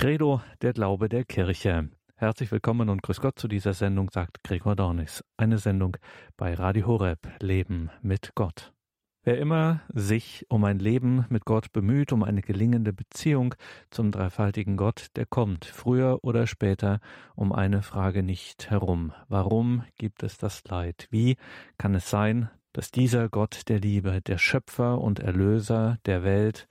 Credo, der Glaube der Kirche. Herzlich willkommen und grüß Gott zu dieser Sendung, sagt Gregor Dornis. Eine Sendung bei Radio Horeb, Leben mit Gott. Wer immer sich um ein Leben mit Gott bemüht, um eine gelingende Beziehung zum dreifaltigen Gott, der kommt früher oder später um eine Frage nicht herum. Warum gibt es das Leid? Wie kann es sein, dass dieser Gott der Liebe, der Schöpfer und Erlöser der Welt,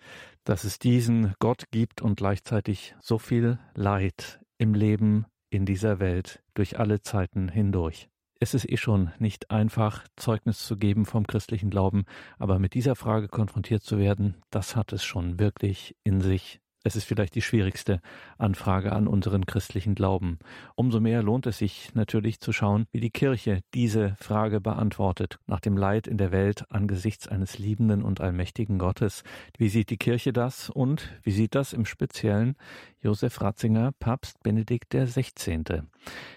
dass es diesen Gott gibt und gleichzeitig so viel Leid im Leben in dieser Welt durch alle Zeiten hindurch. Es ist eh schon nicht einfach, Zeugnis zu geben vom christlichen Glauben, aber mit dieser Frage konfrontiert zu werden, das hat es schon wirklich in sich. Es ist vielleicht die schwierigste Anfrage an unseren christlichen Glauben. Umso mehr lohnt es sich natürlich zu schauen, wie die Kirche diese Frage beantwortet. Nach dem Leid in der Welt angesichts eines liebenden und allmächtigen Gottes. Wie sieht die Kirche das und wie sieht das im Speziellen Josef Ratzinger, Papst Benedikt XVI.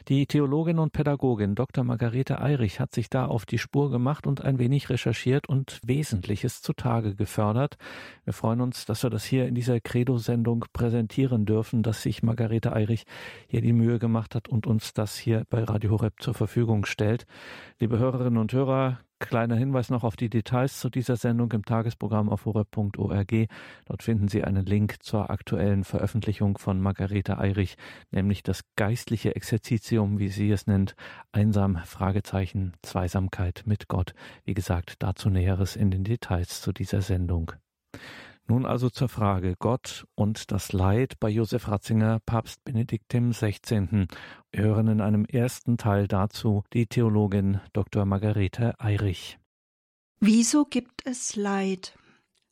Die Theologin und Pädagogin Dr. Margarete Eirich hat sich da auf die Spur gemacht und ein wenig recherchiert und Wesentliches zutage gefördert. Wir freuen uns, dass wir das hier in dieser Credo-Sendung präsentieren dürfen, dass sich Margarete Eirich hier die Mühe gemacht hat und uns das hier bei Radio Horeb zur Verfügung stellt. Liebe Hörerinnen und Hörer, Kleiner Hinweis noch auf die Details zu dieser Sendung im Tagesprogramm auf horeb.org. Dort finden Sie einen Link zur aktuellen Veröffentlichung von Margarete Eirich, nämlich das geistliche Exerzitium, wie sie es nennt, einsam, Fragezeichen, Zweisamkeit mit Gott. Wie gesagt, dazu Näheres in den Details zu dieser Sendung. Nun also zur Frage Gott und das Leid bei Josef Ratzinger, Papst Benedikt XVI. Wir hören in einem ersten Teil dazu die Theologin Dr. Margarete Eirich. Wieso gibt es Leid?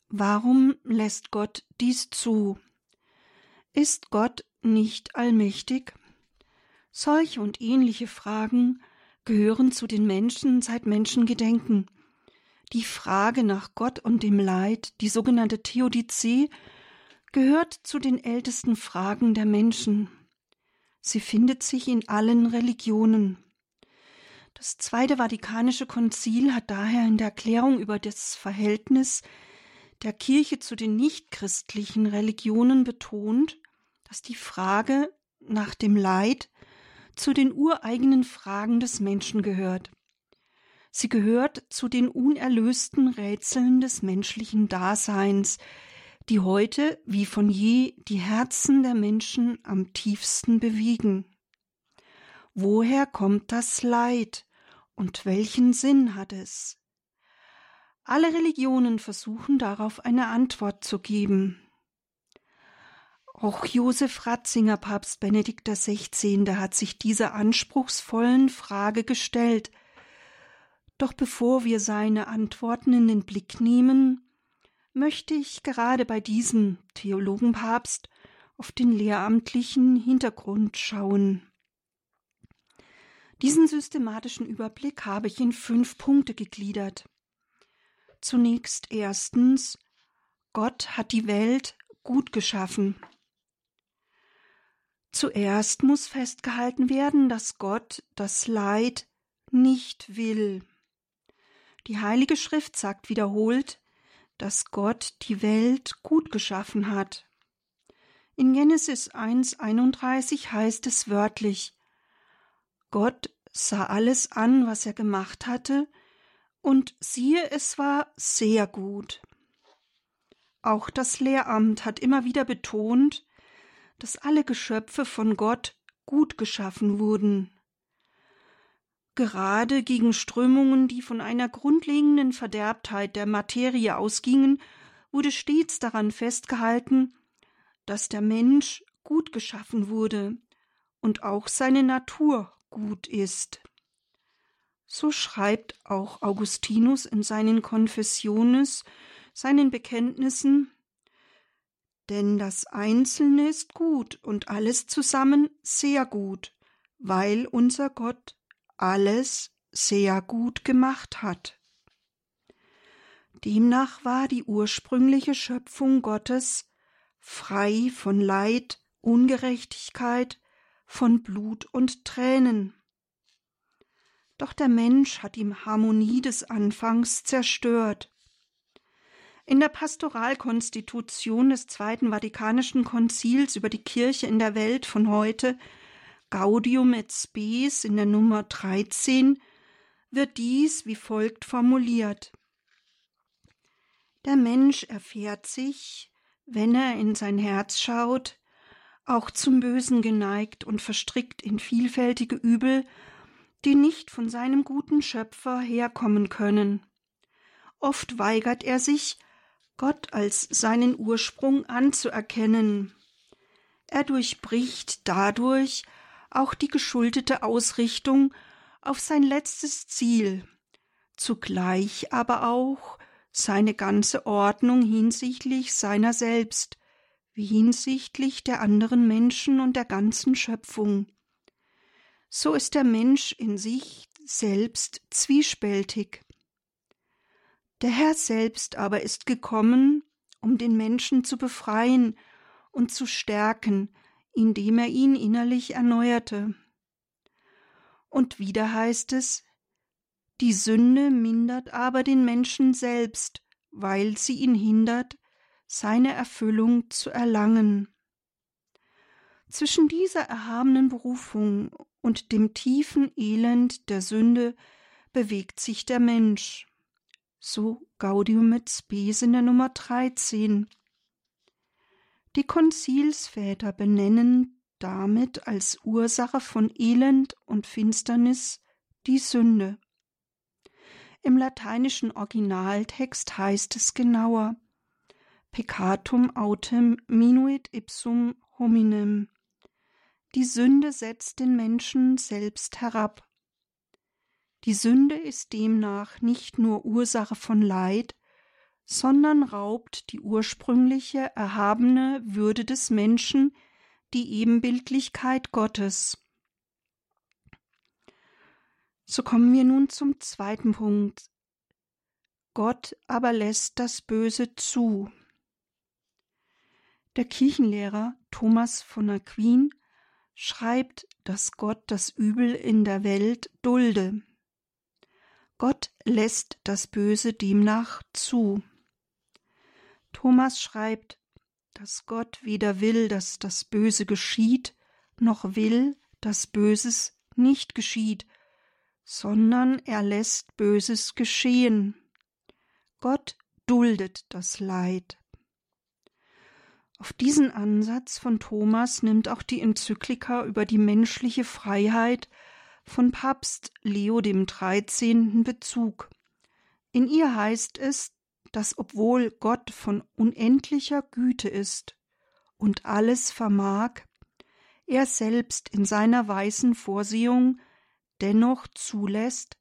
Warum lässt Gott dies zu? Ist Gott nicht allmächtig? Solche und ähnliche Fragen gehören zu den Menschen seit Menschengedenken die Frage nach Gott und dem Leid, die sogenannte Theodizee, gehört zu den ältesten Fragen der Menschen. Sie findet sich in allen Religionen. Das Zweite Vatikanische Konzil hat daher in der Erklärung über das Verhältnis der Kirche zu den nichtchristlichen Religionen betont, dass die Frage nach dem Leid zu den ureigenen Fragen des Menschen gehört. Sie gehört zu den unerlösten Rätseln des menschlichen Daseins, die heute wie von je die Herzen der Menschen am tiefsten bewegen. Woher kommt das Leid und welchen Sinn hat es? Alle Religionen versuchen darauf eine Antwort zu geben. Auch Josef Ratzinger, Papst Benedikt XVI., hat sich dieser anspruchsvollen Frage gestellt doch bevor wir seine Antworten in den Blick nehmen, möchte ich gerade bei diesem Theologenpapst auf den lehramtlichen Hintergrund schauen. Diesen systematischen Überblick habe ich in fünf Punkte gegliedert. Zunächst erstens, Gott hat die Welt gut geschaffen. Zuerst muss festgehalten werden, dass Gott das Leid nicht will. Die Heilige Schrift sagt wiederholt, dass Gott die Welt gut geschaffen hat. In Genesis 1.31 heißt es wörtlich, Gott sah alles an, was er gemacht hatte, und siehe, es war sehr gut. Auch das Lehramt hat immer wieder betont, dass alle Geschöpfe von Gott gut geschaffen wurden. Gerade gegen Strömungen, die von einer grundlegenden Verderbtheit der Materie ausgingen, wurde stets daran festgehalten, dass der Mensch gut geschaffen wurde und auch seine Natur gut ist. So schreibt auch Augustinus in seinen Confessiones, seinen Bekenntnissen, denn das Einzelne ist gut und alles zusammen sehr gut, weil unser Gott alles sehr gut gemacht hat. Demnach war die ursprüngliche Schöpfung Gottes frei von Leid, Ungerechtigkeit, von Blut und Tränen. Doch der Mensch hat die Harmonie des Anfangs zerstört. In der Pastoralkonstitution des Zweiten Vatikanischen Konzils über die Kirche in der Welt von heute, Gaudium et Spes in der Nummer 13, wird dies wie folgt formuliert. Der Mensch erfährt sich, wenn er in sein Herz schaut, auch zum Bösen geneigt und verstrickt in vielfältige Übel, die nicht von seinem guten Schöpfer herkommen können. Oft weigert er sich, Gott als seinen Ursprung anzuerkennen. Er durchbricht dadurch auch die geschuldete Ausrichtung auf sein letztes Ziel, zugleich aber auch seine ganze Ordnung hinsichtlich seiner selbst, wie hinsichtlich der anderen Menschen und der ganzen Schöpfung. So ist der Mensch in sich selbst zwiespältig. Der Herr selbst aber ist gekommen, um den Menschen zu befreien und zu stärken, indem er ihn innerlich erneuerte. Und wieder heißt es, die Sünde mindert aber den Menschen selbst, weil sie ihn hindert, seine Erfüllung zu erlangen. Zwischen dieser erhabenen Berufung und dem tiefen Elend der Sünde bewegt sich der Mensch so Gaudium et Spes in der Nummer 13. Die Konzilsväter benennen damit als Ursache von Elend und Finsternis die Sünde. Im lateinischen Originaltext heißt es genauer Peccatum autem minuit ipsum hominem. Die Sünde setzt den Menschen selbst herab. Die Sünde ist demnach nicht nur Ursache von Leid, sondern raubt die ursprüngliche erhabene Würde des Menschen, die Ebenbildlichkeit Gottes. So kommen wir nun zum zweiten Punkt. Gott aber lässt das Böse zu. Der Kirchenlehrer Thomas von Aquin schreibt, dass Gott das Übel in der Welt dulde. Gott lässt das Böse demnach zu. Thomas schreibt, dass Gott weder will, dass das Böse geschieht, noch will, dass Böses nicht geschieht, sondern er lässt Böses geschehen. Gott duldet das Leid. Auf diesen Ansatz von Thomas nimmt auch die Enzyklika über die menschliche Freiheit von Papst Leo dem XIII. Bezug. In ihr heißt es, dass obwohl Gott von unendlicher Güte ist und alles vermag, er selbst in seiner weißen Vorsehung dennoch zulässt,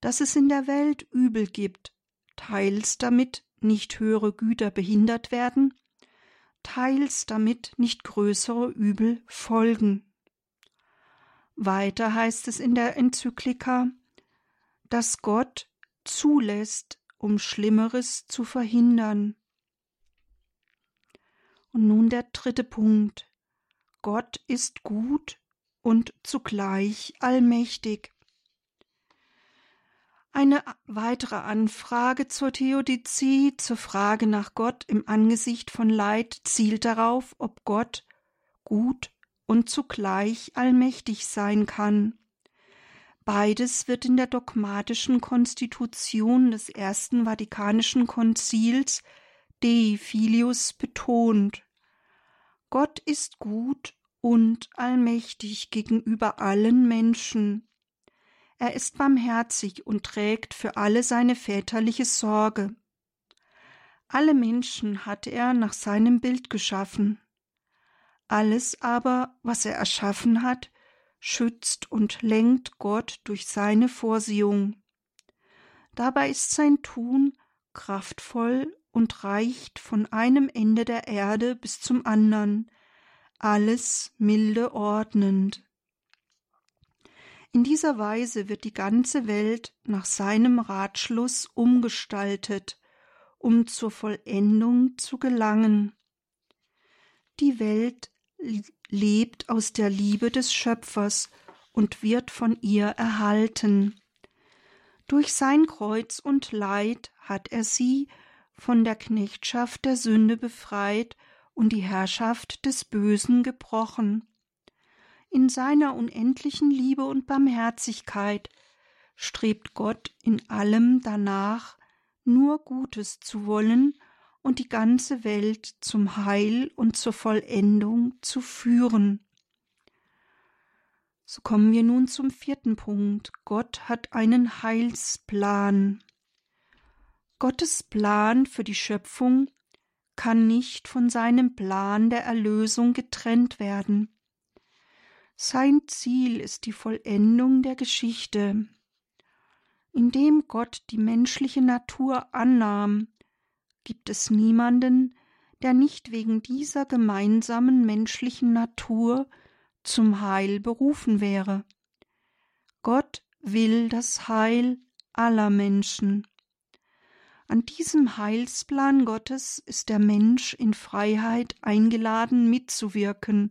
dass es in der Welt Übel gibt, teils damit nicht höhere Güter behindert werden, teils damit nicht größere Übel folgen. Weiter heißt es in der Enzyklika, dass Gott zulässt, um Schlimmeres zu verhindern. Und nun der dritte Punkt. Gott ist gut und zugleich allmächtig. Eine weitere Anfrage zur Theodizie, zur Frage nach Gott im Angesicht von Leid, zielt darauf, ob Gott gut und zugleich allmächtig sein kann. Beides wird in der dogmatischen Konstitution des Ersten Vatikanischen Konzils Dei Filius betont. Gott ist gut und allmächtig gegenüber allen Menschen. Er ist barmherzig und trägt für alle seine väterliche Sorge. Alle Menschen hat er nach seinem Bild geschaffen. Alles aber, was er erschaffen hat, schützt und lenkt Gott durch seine Vorsehung. Dabei ist sein Tun kraftvoll und reicht von einem Ende der Erde bis zum andern, alles milde ordnend. In dieser Weise wird die ganze Welt nach seinem Ratschluss umgestaltet, um zur Vollendung zu gelangen. Die Welt lebt aus der Liebe des Schöpfers und wird von ihr erhalten. Durch sein Kreuz und Leid hat er sie von der Knechtschaft der Sünde befreit und die Herrschaft des Bösen gebrochen. In seiner unendlichen Liebe und Barmherzigkeit strebt Gott in allem danach, nur Gutes zu wollen und die ganze Welt zum Heil und zur Vollendung zu führen. So kommen wir nun zum vierten Punkt. Gott hat einen Heilsplan. Gottes Plan für die Schöpfung kann nicht von seinem Plan der Erlösung getrennt werden. Sein Ziel ist die Vollendung der Geschichte. Indem Gott die menschliche Natur annahm, gibt es niemanden, der nicht wegen dieser gemeinsamen menschlichen Natur zum Heil berufen wäre. Gott will das Heil aller Menschen. An diesem Heilsplan Gottes ist der Mensch in Freiheit eingeladen mitzuwirken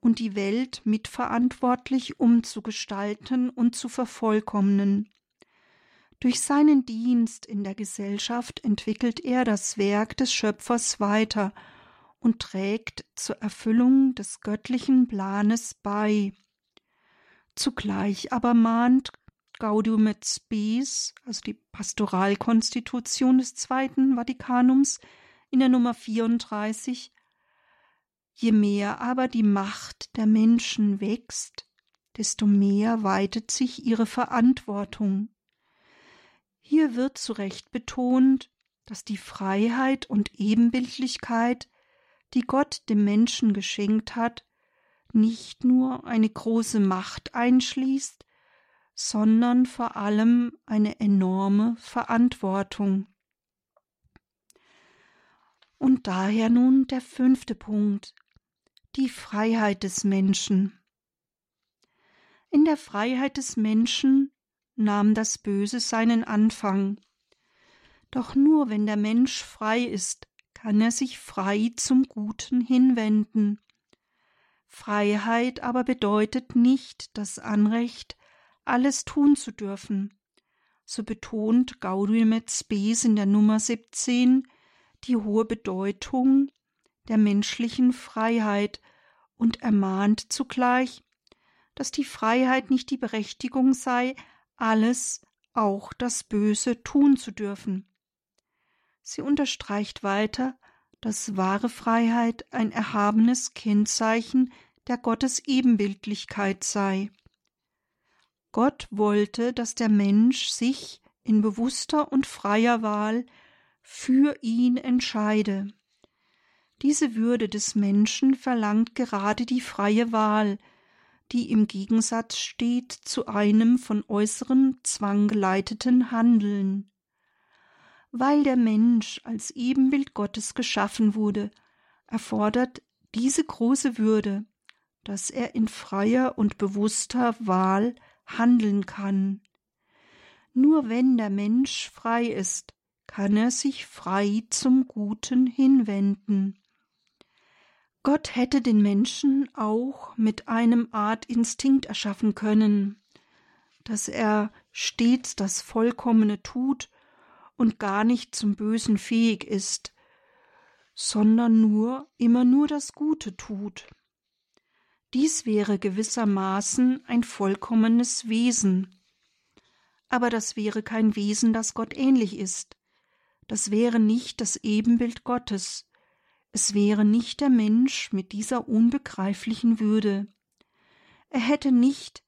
und die Welt mitverantwortlich umzugestalten und zu vervollkommnen. Durch seinen Dienst in der Gesellschaft entwickelt er das Werk des Schöpfers weiter und trägt zur Erfüllung des göttlichen Planes bei. Zugleich aber mahnt Gaudium et Spes, also die Pastoralkonstitution des Zweiten Vatikanums in der Nummer 34, je mehr aber die Macht der Menschen wächst, desto mehr weitet sich ihre Verantwortung. Hier wird zu Recht betont, dass die Freiheit und Ebenbildlichkeit, die Gott dem Menschen geschenkt hat, nicht nur eine große Macht einschließt, sondern vor allem eine enorme Verantwortung. Und daher nun der fünfte Punkt, die Freiheit des Menschen. In der Freiheit des Menschen nahm das Böse seinen Anfang. Doch nur wenn der Mensch frei ist, kann er sich frei zum Guten hinwenden. Freiheit aber bedeutet nicht das Anrecht, alles tun zu dürfen. So betont Gaudium et Spes in der Nummer 17 die hohe Bedeutung der menschlichen Freiheit und ermahnt zugleich, dass die Freiheit nicht die Berechtigung sei, alles, auch das Böse tun zu dürfen. Sie unterstreicht weiter, dass wahre Freiheit ein erhabenes Kennzeichen der Gottes Ebenbildlichkeit sei. Gott wollte, dass der Mensch sich in bewusster und freier Wahl für ihn entscheide. Diese Würde des Menschen verlangt gerade die freie Wahl, die im Gegensatz steht zu einem von äußerem Zwang geleiteten Handeln. Weil der Mensch als Ebenbild Gottes geschaffen wurde, erfordert diese große Würde, dass er in freier und bewusster Wahl handeln kann. Nur wenn der Mensch frei ist, kann er sich frei zum Guten hinwenden. Gott hätte den Menschen auch mit einem Art Instinkt erschaffen können, dass er stets das Vollkommene tut und gar nicht zum Bösen fähig ist, sondern nur immer nur das Gute tut. Dies wäre gewissermaßen ein vollkommenes Wesen. Aber das wäre kein Wesen, das Gott ähnlich ist. Das wäre nicht das Ebenbild Gottes. Es wäre nicht der Mensch mit dieser unbegreiflichen Würde. Er hätte nicht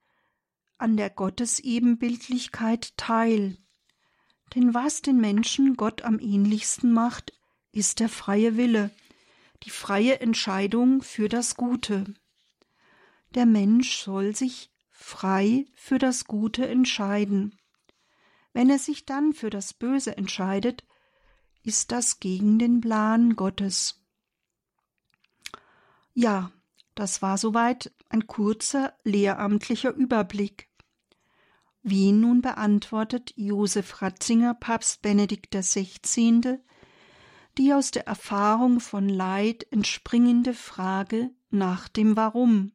an der Gottesebenbildlichkeit teil. Denn was den Menschen Gott am ähnlichsten macht, ist der freie Wille, die freie Entscheidung für das Gute der Mensch soll sich frei für das Gute entscheiden. Wenn er sich dann für das Böse entscheidet, ist das gegen den Plan Gottes. Ja, das war soweit ein kurzer lehramtlicher Überblick. Wie nun beantwortet Josef Ratzinger Papst Benedikt XVI. die aus der Erfahrung von Leid entspringende Frage nach dem Warum?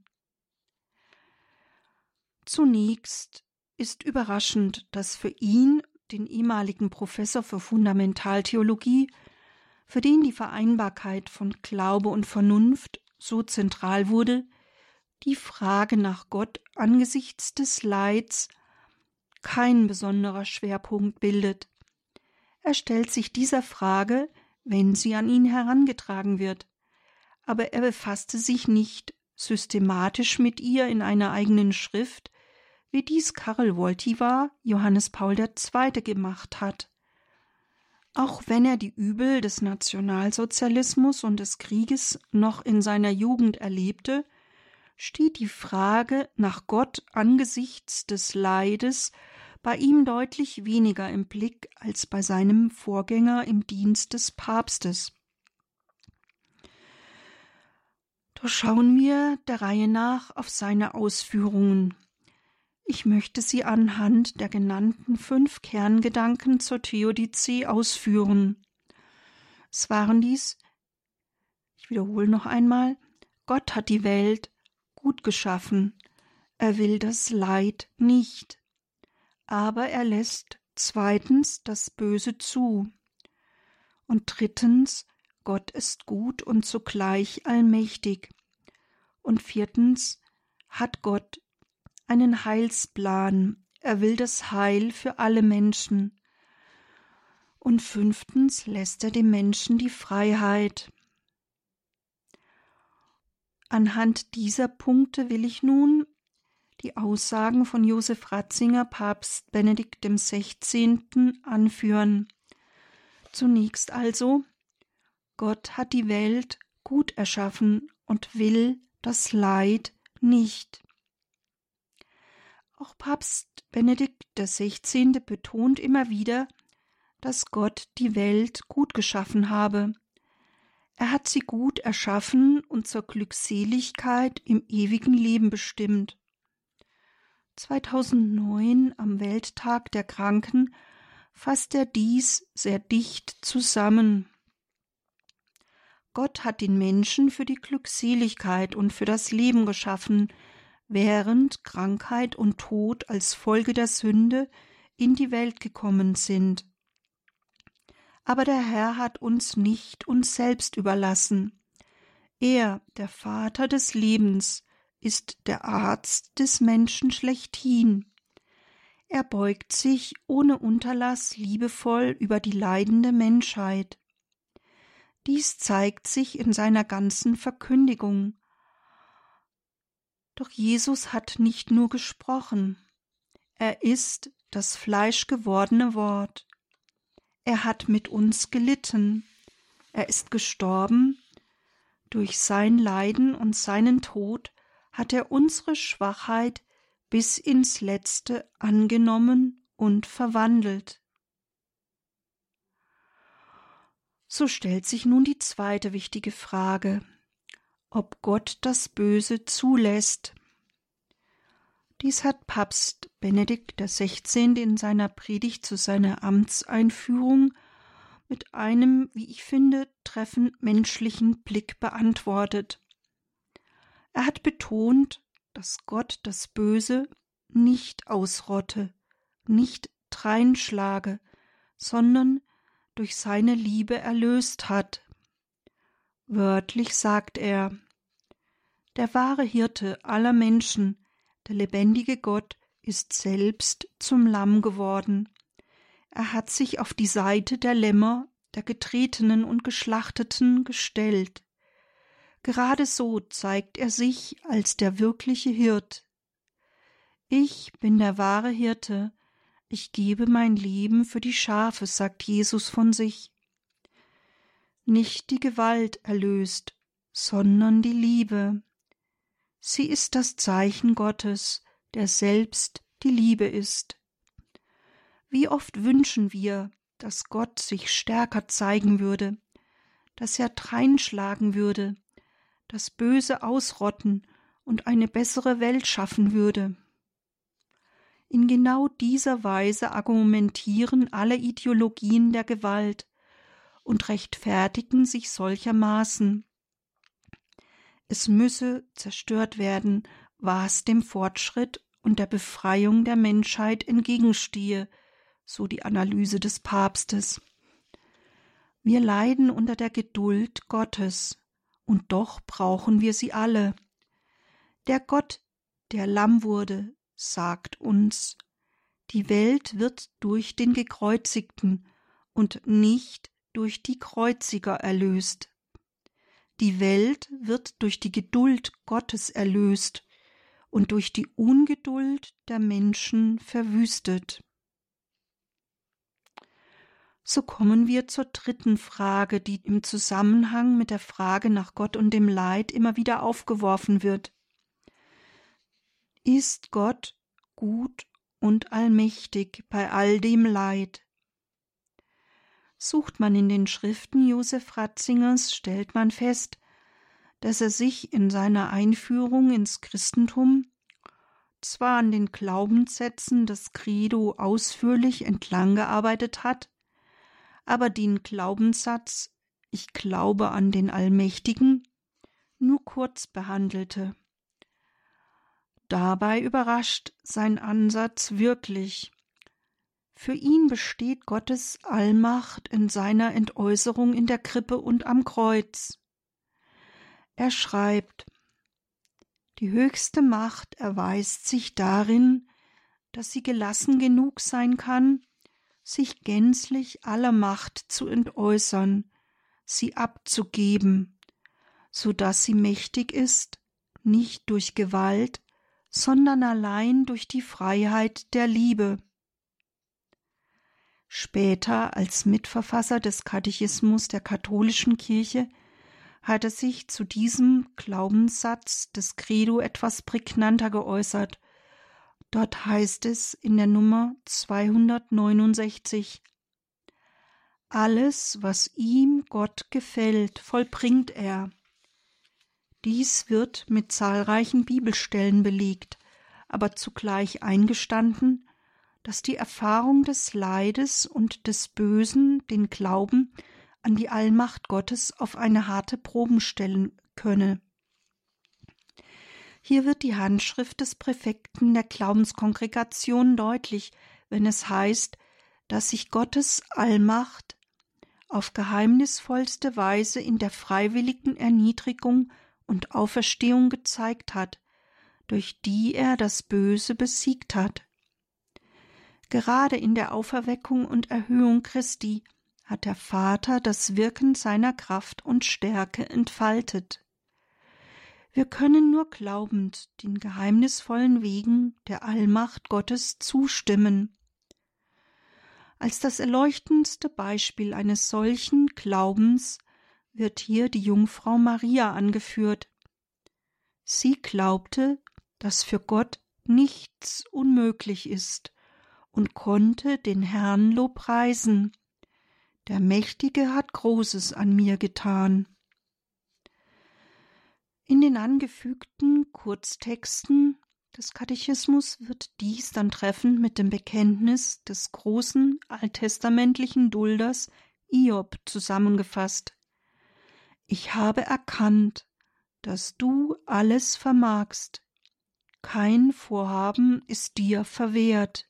Zunächst ist überraschend, dass für ihn, den ehemaligen Professor für Fundamentaltheologie, für den die Vereinbarkeit von Glaube und Vernunft so zentral wurde, die Frage nach Gott angesichts des Leids kein besonderer Schwerpunkt bildet. Er stellt sich dieser Frage, wenn sie an ihn herangetragen wird, aber er befasste sich nicht systematisch mit ihr in einer eigenen Schrift, wie dies Karl Wojtyła Johannes Paul II. gemacht hat. Auch wenn er die Übel des Nationalsozialismus und des Krieges noch in seiner Jugend erlebte, steht die Frage nach Gott angesichts des Leides bei ihm deutlich weniger im Blick als bei seinem Vorgänger im Dienst des Papstes. Doch schauen wir der Reihe nach auf seine Ausführungen. Ich möchte sie anhand der genannten fünf Kerngedanken zur Theodizee ausführen. Es waren dies, ich wiederhole noch einmal, Gott hat die Welt gut geschaffen, er will das Leid nicht aber er lässt zweitens das Böse zu. Und drittens, Gott ist gut und zugleich allmächtig. Und viertens, hat Gott einen Heilsplan, er will das Heil für alle Menschen. Und fünftens lässt er dem Menschen die Freiheit. Anhand dieser Punkte will ich nun die Aussagen von Josef Ratzinger, Papst Benedikt XVI. anführen. Zunächst also, Gott hat die Welt gut erschaffen und will das Leid nicht. Auch Papst Benedikt XVI. betont immer wieder, dass Gott die Welt gut geschaffen habe. Er hat sie gut erschaffen und zur Glückseligkeit im ewigen Leben bestimmt. 2009 am Welttag der Kranken fasst er dies sehr dicht zusammen. Gott hat den Menschen für die Glückseligkeit und für das Leben geschaffen, während Krankheit und Tod als Folge der Sünde in die Welt gekommen sind. Aber der Herr hat uns nicht uns selbst überlassen. Er, der Vater des Lebens, ist der Arzt des Menschen schlechthin. Er beugt sich ohne Unterlass liebevoll über die leidende Menschheit. Dies zeigt sich in seiner ganzen Verkündigung. Doch Jesus hat nicht nur gesprochen, er ist das fleischgewordene Wort. Er hat mit uns gelitten, er ist gestorben, durch sein Leiden und seinen Tod hat er unsere Schwachheit bis ins letzte angenommen und verwandelt. So stellt sich nun die zweite wichtige Frage, ob Gott das Böse zulässt. Dies hat Papst Benedikt XVI. in seiner Predigt zu seiner Amtseinführung mit einem, wie ich finde, treffend menschlichen Blick beantwortet. Er hat betont, dass Gott das Böse nicht ausrotte, nicht dreinschlage, sondern durch seine Liebe erlöst hat. Wörtlich sagt er Der wahre Hirte aller Menschen, der lebendige Gott, ist selbst zum Lamm geworden. Er hat sich auf die Seite der Lämmer, der Getretenen und Geschlachteten gestellt. Gerade so zeigt er sich als der wirkliche Hirt. Ich bin der wahre Hirte, ich gebe mein Leben für die Schafe, sagt Jesus von sich. Nicht die Gewalt erlöst, sondern die Liebe. Sie ist das Zeichen Gottes, der selbst die Liebe ist. Wie oft wünschen wir, dass Gott sich stärker zeigen würde, dass er dreinschlagen würde, das Böse ausrotten und eine bessere Welt schaffen würde. In genau dieser Weise argumentieren alle Ideologien der Gewalt und rechtfertigen sich solchermaßen. Es müsse zerstört werden, was dem Fortschritt und der Befreiung der Menschheit entgegenstehe, so die Analyse des Papstes. Wir leiden unter der Geduld Gottes, und doch brauchen wir sie alle. Der Gott, der Lamm wurde, sagt uns, die Welt wird durch den Gekreuzigten und nicht durch die Kreuziger erlöst. Die Welt wird durch die Geduld Gottes erlöst und durch die Ungeduld der Menschen verwüstet. So kommen wir zur dritten Frage, die im Zusammenhang mit der Frage nach Gott und dem Leid immer wieder aufgeworfen wird. Ist Gott gut und allmächtig bei all dem Leid? Sucht man in den Schriften Josef Ratzingers, stellt man fest, dass er sich in seiner Einführung ins Christentum zwar an den Glaubenssätzen des Credo ausführlich entlang gearbeitet hat, aber den Glaubenssatz Ich glaube an den Allmächtigen nur kurz behandelte. Dabei überrascht sein Ansatz wirklich. Für ihn besteht Gottes Allmacht in seiner Entäußerung in der Krippe und am Kreuz. Er schreibt Die höchste Macht erweist sich darin, dass sie gelassen genug sein kann, sich gänzlich aller Macht zu entäußern, sie abzugeben, so dass sie mächtig ist, nicht durch Gewalt, sondern allein durch die Freiheit der Liebe. Später als Mitverfasser des Katechismus der katholischen Kirche hat er sich zu diesem Glaubenssatz des Credo etwas prägnanter geäußert Dort heißt es in der Nummer 269 Alles, was ihm Gott gefällt, vollbringt er. Dies wird mit zahlreichen Bibelstellen belegt, aber zugleich eingestanden, dass die Erfahrung des Leides und des Bösen den Glauben an die Allmacht Gottes auf eine harte Proben stellen könne. Hier wird die Handschrift des Präfekten der Glaubenskongregation deutlich, wenn es heißt, dass sich Gottes Allmacht auf geheimnisvollste Weise in der freiwilligen Erniedrigung und Auferstehung gezeigt hat, durch die er das Böse besiegt hat. Gerade in der Auferweckung und Erhöhung Christi hat der Vater das Wirken seiner Kraft und Stärke entfaltet. Wir können nur glaubend den geheimnisvollen Wegen der Allmacht Gottes zustimmen. Als das erleuchtendste Beispiel eines solchen Glaubens wird hier die Jungfrau Maria angeführt. Sie glaubte, dass für Gott nichts unmöglich ist und konnte den Herrn lobpreisen. Der Mächtige hat Großes an mir getan. In den angefügten Kurztexten des Katechismus wird dies dann treffend mit dem Bekenntnis des großen alttestamentlichen Dulders Iob zusammengefasst. Ich habe erkannt, dass du alles vermagst. Kein Vorhaben ist dir verwehrt.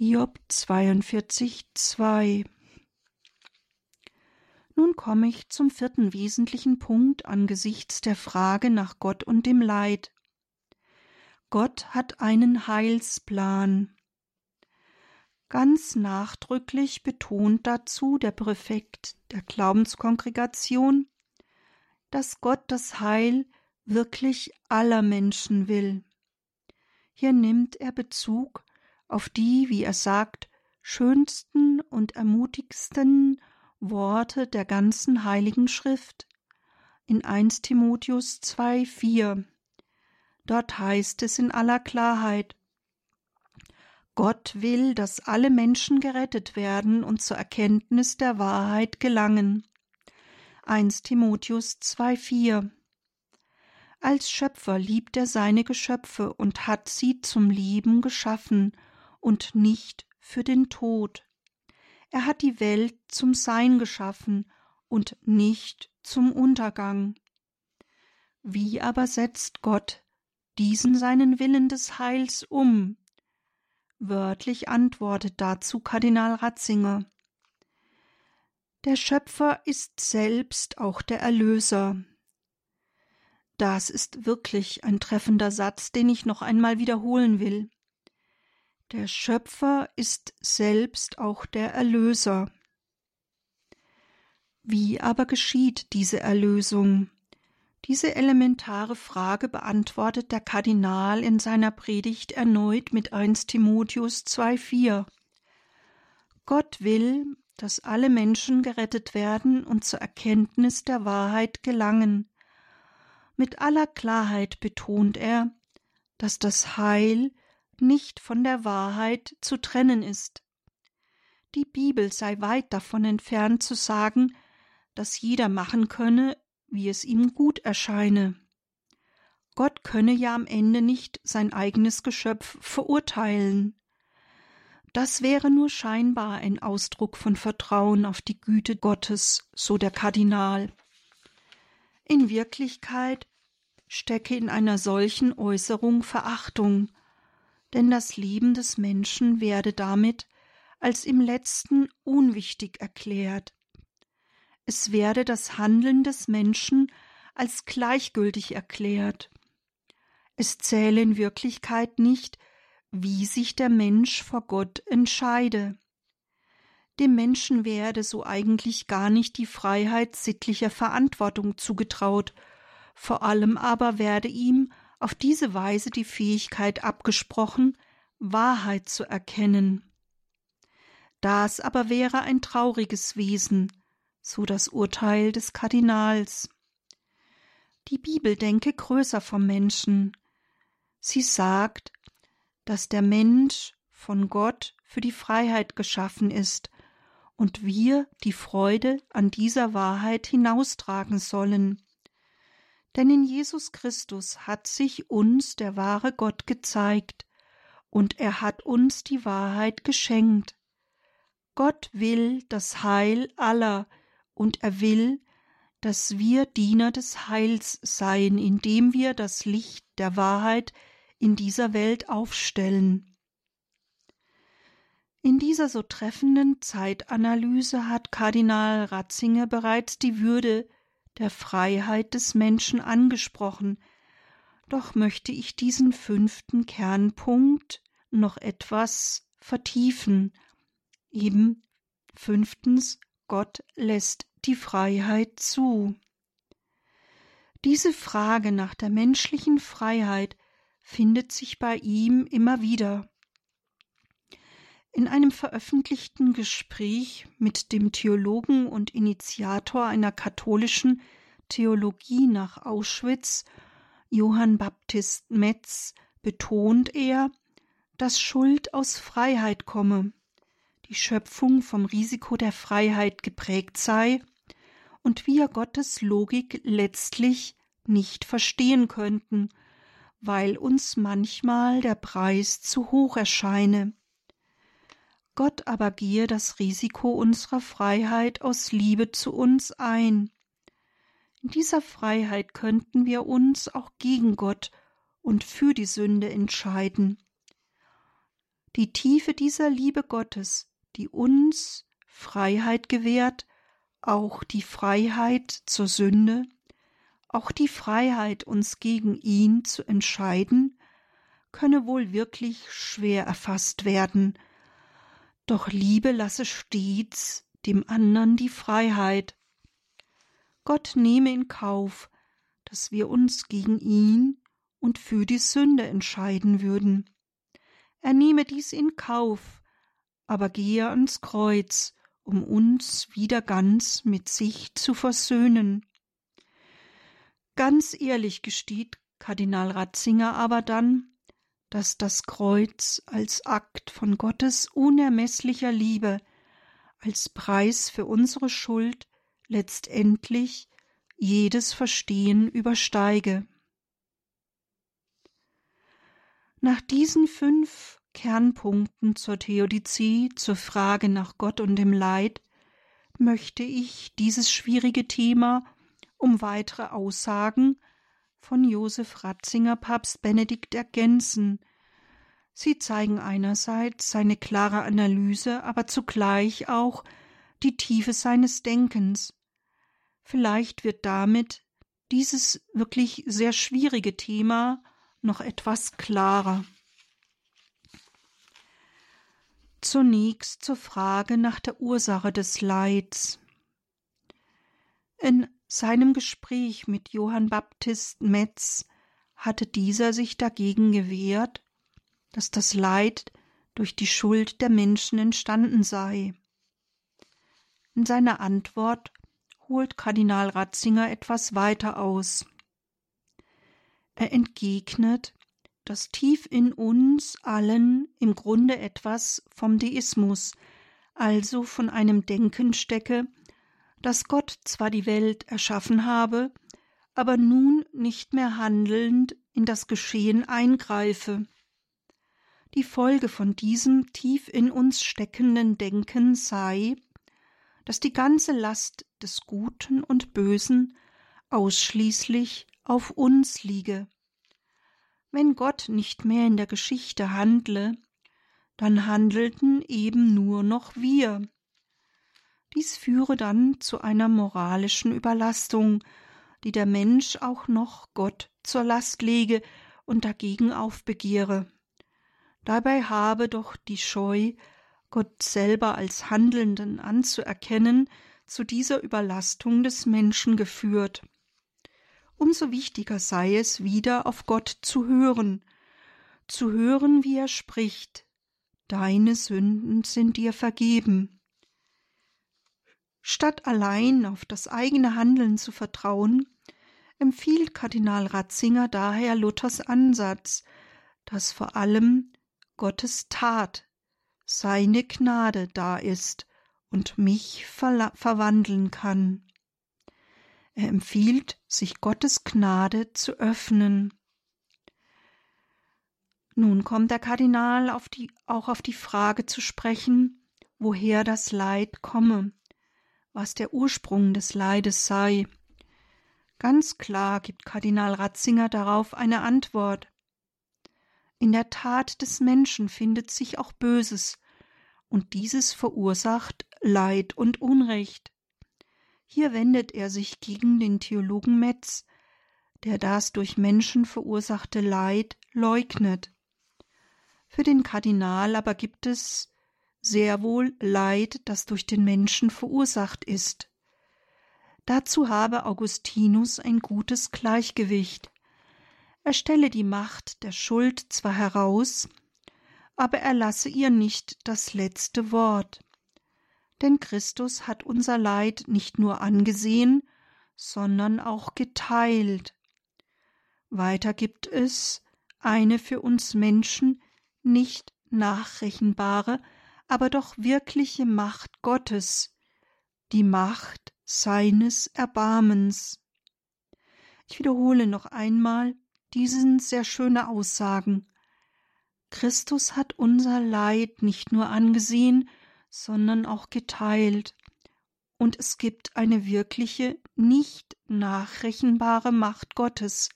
Hiob 42, 2 nun komme ich zum vierten wesentlichen Punkt angesichts der Frage nach Gott und dem Leid. Gott hat einen Heilsplan. Ganz nachdrücklich betont dazu der Präfekt der Glaubenskongregation, dass Gott das Heil wirklich aller Menschen will. Hier nimmt er Bezug auf die, wie er sagt, schönsten und ermutigsten Worte der ganzen Heiligen Schrift in 1 Timotheus 2, 4. Dort heißt es in aller Klarheit, Gott will, dass alle Menschen gerettet werden und zur Erkenntnis der Wahrheit gelangen. 1 Timotheus 2, 4. Als Schöpfer liebt er seine Geschöpfe und hat sie zum Lieben geschaffen und nicht für den Tod. Er hat die Welt zum Sein geschaffen und nicht zum Untergang. Wie aber setzt Gott diesen seinen Willen des Heils um? Wörtlich antwortet dazu Kardinal Ratzinger. Der Schöpfer ist selbst auch der Erlöser. Das ist wirklich ein treffender Satz, den ich noch einmal wiederholen will. Der Schöpfer ist selbst auch der Erlöser. Wie aber geschieht diese Erlösung? Diese elementare Frage beantwortet der Kardinal in seiner Predigt erneut mit 1 Timotheus 2,4. Gott will, dass alle Menschen gerettet werden und zur Erkenntnis der Wahrheit gelangen. Mit aller Klarheit betont er, dass das Heil nicht von der Wahrheit zu trennen ist. Die Bibel sei weit davon entfernt zu sagen, dass jeder machen könne, wie es ihm gut erscheine. Gott könne ja am Ende nicht sein eigenes Geschöpf verurteilen. Das wäre nur scheinbar ein Ausdruck von Vertrauen auf die Güte Gottes, so der Kardinal. In Wirklichkeit stecke in einer solchen Äußerung Verachtung, denn das Leben des Menschen werde damit als im letzten unwichtig erklärt. Es werde das Handeln des Menschen als gleichgültig erklärt. Es zähle in Wirklichkeit nicht, wie sich der Mensch vor Gott entscheide. Dem Menschen werde so eigentlich gar nicht die Freiheit sittlicher Verantwortung zugetraut, vor allem aber werde ihm auf diese Weise die Fähigkeit abgesprochen, Wahrheit zu erkennen. Das aber wäre ein trauriges Wesen, so das Urteil des Kardinals. Die Bibel denke größer vom Menschen. Sie sagt, dass der Mensch von Gott für die Freiheit geschaffen ist und wir die Freude an dieser Wahrheit hinaustragen sollen. Denn in Jesus Christus hat sich uns der wahre Gott gezeigt, und er hat uns die Wahrheit geschenkt. Gott will das Heil aller, und er will, dass wir Diener des Heils seien, indem wir das Licht der Wahrheit in dieser Welt aufstellen. In dieser so treffenden Zeitanalyse hat Kardinal Ratzinger bereits die Würde der Freiheit des Menschen angesprochen, doch möchte ich diesen fünften Kernpunkt noch etwas vertiefen. Eben fünftens, Gott lässt die Freiheit zu. Diese Frage nach der menschlichen Freiheit findet sich bei ihm immer wieder. In einem veröffentlichten Gespräch mit dem Theologen und Initiator einer katholischen Theologie nach Auschwitz, Johann Baptist Metz, betont er, dass Schuld aus Freiheit komme die Schöpfung vom Risiko der Freiheit geprägt sei und wir Gottes Logik letztlich nicht verstehen könnten, weil uns manchmal der Preis zu hoch erscheine. Gott aber gehe das Risiko unserer Freiheit aus Liebe zu uns ein. In dieser Freiheit könnten wir uns auch gegen Gott und für die Sünde entscheiden. Die Tiefe dieser Liebe Gottes die uns Freiheit gewährt, auch die Freiheit zur Sünde, auch die Freiheit, uns gegen ihn zu entscheiden, könne wohl wirklich schwer erfasst werden, doch Liebe lasse stets dem andern die Freiheit. Gott nehme in Kauf, dass wir uns gegen ihn und für die Sünde entscheiden würden. Er nehme dies in Kauf, aber gehe ans Kreuz, um uns wieder ganz mit sich zu versöhnen. Ganz ehrlich gesteht Kardinal Ratzinger aber dann, dass das Kreuz als Akt von Gottes unermeßlicher Liebe, als Preis für unsere Schuld letztendlich jedes Verstehen übersteige. Nach diesen fünf Kernpunkten zur Theodizee, zur Frage nach Gott und dem Leid, möchte ich dieses schwierige Thema um weitere Aussagen von Josef Ratzinger Papst Benedikt ergänzen. Sie zeigen einerseits seine klare Analyse, aber zugleich auch, die Tiefe seines Denkens. Vielleicht wird damit dieses wirklich sehr schwierige Thema noch etwas klarer. Zunächst zur Frage nach der Ursache des Leids. In seinem Gespräch mit Johann Baptist Metz hatte dieser sich dagegen gewehrt, dass das Leid durch die Schuld der Menschen entstanden sei. In seiner Antwort holt Kardinal Ratzinger etwas weiter aus. Er entgegnet, dass tief in uns allen im Grunde etwas vom Deismus, also von einem Denken stecke, dass Gott zwar die Welt erschaffen habe, aber nun nicht mehr handelnd in das Geschehen eingreife. Die Folge von diesem tief in uns steckenden Denken sei, dass die ganze Last des Guten und Bösen ausschließlich auf uns liege. Wenn Gott nicht mehr in der Geschichte handle, dann handelten eben nur noch wir. Dies führe dann zu einer moralischen Überlastung, die der Mensch auch noch Gott zur Last lege und dagegen aufbegehre. Dabei habe doch die Scheu, Gott selber als Handelnden anzuerkennen, zu dieser Überlastung des Menschen geführt. Umso wichtiger sei es, wieder auf Gott zu hören, zu hören, wie er spricht. Deine Sünden sind dir vergeben. Statt allein auf das eigene Handeln zu vertrauen, empfiehlt Kardinal Ratzinger daher Luthers Ansatz, dass vor allem Gottes Tat, seine Gnade da ist und mich verwandeln kann. Er empfiehlt, sich Gottes Gnade zu öffnen. Nun kommt der Kardinal auf die, auch auf die Frage zu sprechen, woher das Leid komme was der Ursprung des Leides sei. Ganz klar gibt Kardinal Ratzinger darauf eine Antwort. In der Tat des Menschen findet sich auch Böses, und dieses verursacht Leid und Unrecht. Hier wendet er sich gegen den Theologen Metz, der das durch Menschen verursachte Leid leugnet. Für den Kardinal aber gibt es sehr wohl Leid, das durch den Menschen verursacht ist. Dazu habe Augustinus ein gutes Gleichgewicht. Er stelle die Macht der Schuld zwar heraus, aber er lasse ihr nicht das letzte Wort. Denn Christus hat unser Leid nicht nur angesehen, sondern auch geteilt. Weiter gibt es eine für uns Menschen nicht nachrechenbare, aber doch wirkliche Macht Gottes, die Macht seines Erbarmens. Ich wiederhole noch einmal diesen sehr schöne Aussagen. Christus hat unser Leid nicht nur angesehen, sondern auch geteilt, und es gibt eine wirkliche, nicht nachrechenbare Macht Gottes,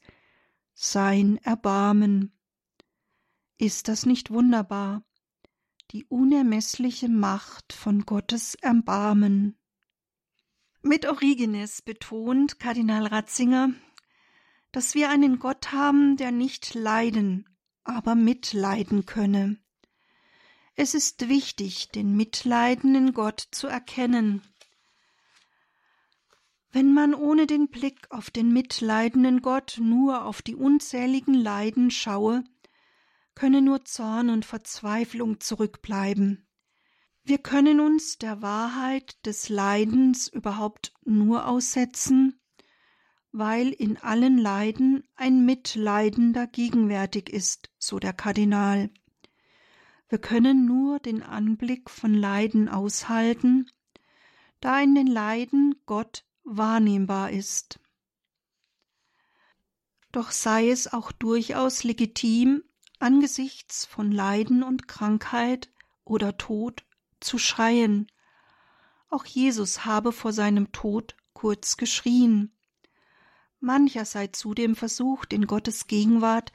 sein Erbarmen. Ist das nicht wunderbar? Die unermessliche Macht von Gottes Erbarmen. Mit Origenes betont Kardinal Ratzinger, dass wir einen Gott haben, der nicht leiden, aber mitleiden könne. Es ist wichtig, den mitleidenden Gott zu erkennen. Wenn man ohne den Blick auf den mitleidenden Gott nur auf die unzähligen Leiden schaue, könne nur Zorn und Verzweiflung zurückbleiben. Wir können uns der Wahrheit des Leidens überhaupt nur aussetzen, weil in allen Leiden ein Mitleidender gegenwärtig ist, so der Kardinal. Wir können nur den Anblick von Leiden aushalten, da in den Leiden Gott wahrnehmbar ist. Doch sei es auch durchaus legitim, angesichts von Leiden und Krankheit oder Tod zu schreien. Auch Jesus habe vor seinem Tod kurz geschrien. Mancher sei zudem versucht, in Gottes Gegenwart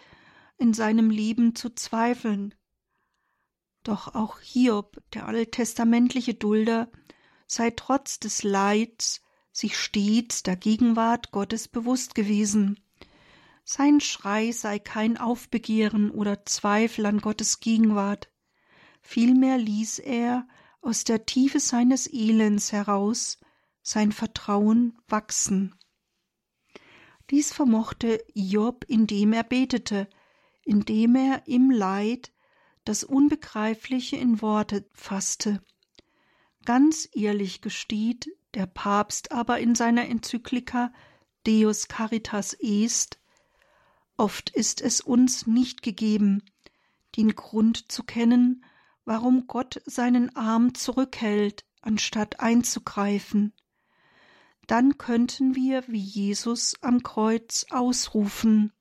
in seinem Leben zu zweifeln. Doch auch Hiob, der alttestamentliche Dulder, sei trotz des Leids sich stets der Gegenwart Gottes bewusst gewesen. Sein Schrei sei kein Aufbegehren oder Zweifel an Gottes Gegenwart. Vielmehr ließ er aus der Tiefe seines Elends heraus sein Vertrauen wachsen. Dies vermochte Job, indem er betete, indem er im Leid das Unbegreifliche in Worte fasste. Ganz ehrlich gesteht der Papst aber in seiner Enzyklika Deus Caritas Est, oft ist es uns nicht gegeben, den Grund zu kennen, warum Gott seinen Arm zurückhält, anstatt einzugreifen. Dann könnten wir wie Jesus am Kreuz ausrufen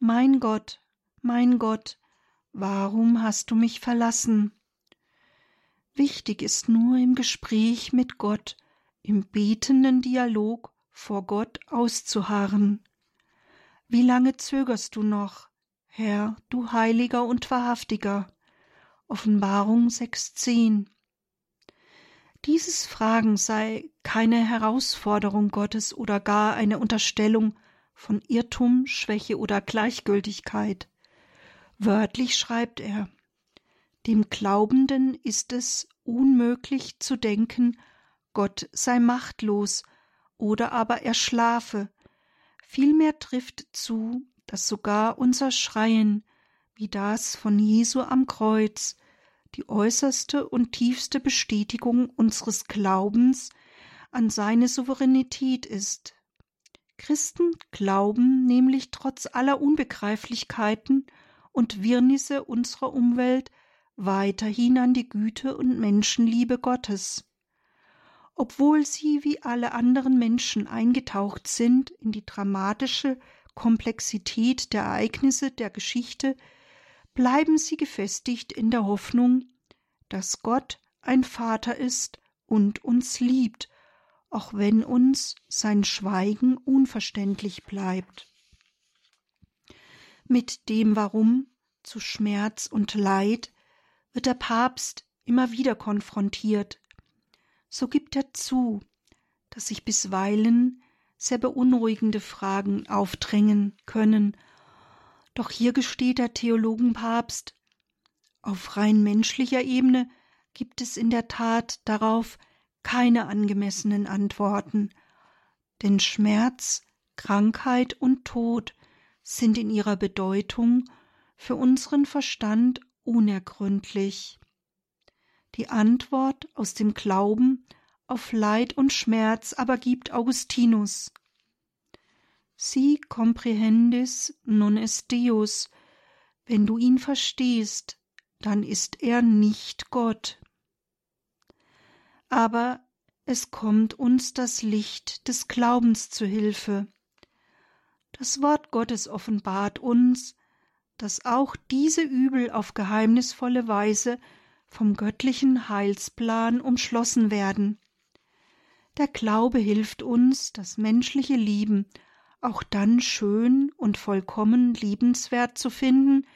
Mein Gott, mein Gott, warum hast du mich verlassen? Wichtig ist nur im Gespräch mit Gott, im betenden Dialog vor Gott auszuharren. Wie lange zögerst du noch, Herr, du Heiliger und Wahrhaftiger? Offenbarung 6.10. Dieses Fragen sei keine Herausforderung Gottes oder gar eine Unterstellung von Irrtum, Schwäche oder Gleichgültigkeit. Wörtlich schreibt er Dem Glaubenden ist es unmöglich zu denken, Gott sei machtlos oder aber er schlafe. Vielmehr trifft zu, dass sogar unser Schreien, wie das von Jesu am Kreuz, die äußerste und tiefste Bestätigung unseres Glaubens an seine Souveränität ist. Christen glauben nämlich trotz aller Unbegreiflichkeiten und Wirrnisse unserer Umwelt weiterhin an die Güte und Menschenliebe Gottes. Obwohl sie wie alle anderen Menschen eingetaucht sind in die dramatische Komplexität der Ereignisse der Geschichte, bleiben sie gefestigt in der Hoffnung, dass Gott ein Vater ist und uns liebt, auch wenn uns sein Schweigen unverständlich bleibt. Mit dem Warum zu Schmerz und Leid wird der Papst immer wieder konfrontiert. So gibt er zu, dass sich bisweilen sehr beunruhigende Fragen aufdrängen können doch hier gesteht der Theologenpapst, auf rein menschlicher Ebene gibt es in der Tat darauf keine angemessenen Antworten, denn Schmerz, Krankheit und Tod sind in ihrer Bedeutung für unseren Verstand unergründlich. Die Antwort aus dem Glauben auf Leid und Schmerz aber gibt Augustinus. Si comprehendis non est Deus. Wenn du ihn verstehst, dann ist er nicht Gott. Aber es kommt uns das Licht des Glaubens zu Hilfe. Das Wort Gottes offenbart uns, dass auch diese Übel auf geheimnisvolle Weise vom göttlichen Heilsplan umschlossen werden. Der Glaube hilft uns, das menschliche Lieben auch dann schön und vollkommen liebenswert zu finden,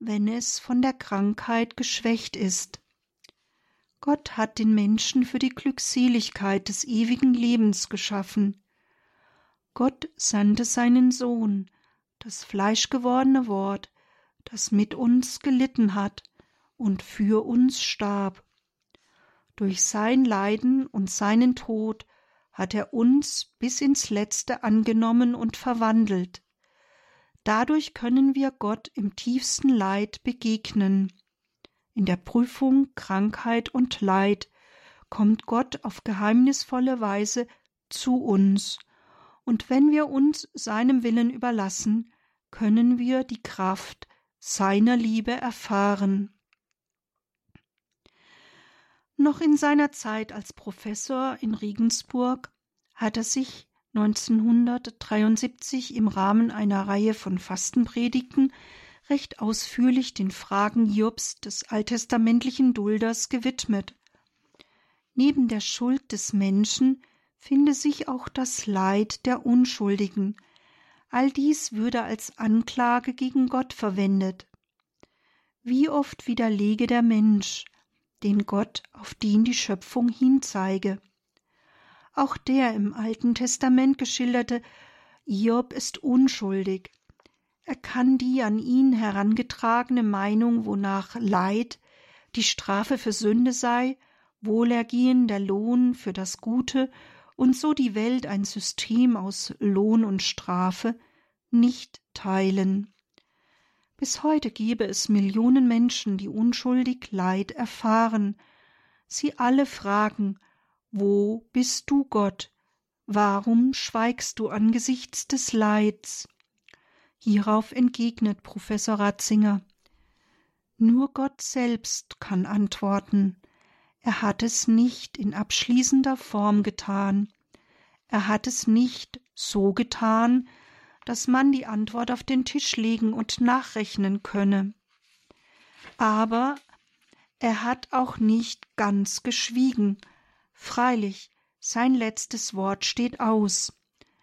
wenn es von der Krankheit geschwächt ist. Gott hat den Menschen für die Glückseligkeit des ewigen Lebens geschaffen. Gott sandte seinen Sohn, das fleischgewordene Wort, das mit uns gelitten hat und für uns starb. Durch sein Leiden und seinen Tod hat er uns bis ins letzte angenommen und verwandelt. Dadurch können wir Gott im tiefsten Leid begegnen. In der Prüfung, Krankheit und Leid kommt Gott auf geheimnisvolle Weise zu uns, und wenn wir uns seinem Willen überlassen, können wir die Kraft seiner Liebe erfahren. Noch in seiner Zeit als Professor in Regensburg hat er sich 1973 im Rahmen einer Reihe von Fastenpredigten recht ausführlich den Fragen Jobs des alttestamentlichen Dulders gewidmet. Neben der Schuld des Menschen finde sich auch das Leid der Unschuldigen. All dies würde als Anklage gegen Gott verwendet. Wie oft widerlege der Mensch, den Gott auf den die Schöpfung hinzeige. Auch der im Alten Testament geschilderte Hiob ist unschuldig. Er kann die an ihn herangetragene Meinung, wonach Leid die Strafe für Sünde sei, Wohlergehen der Lohn für das Gute und so die Welt ein System aus Lohn und Strafe, nicht teilen. Bis heute gebe es Millionen Menschen, die unschuldig Leid erfahren. Sie alle fragen, wo bist du, Gott? Warum schweigst du angesichts des Leids? Hierauf entgegnet Professor Ratzinger Nur Gott selbst kann antworten. Er hat es nicht in abschließender Form getan. Er hat es nicht so getan, dass man die Antwort auf den Tisch legen und nachrechnen könne. Aber er hat auch nicht ganz geschwiegen. Freilich, sein letztes Wort steht aus.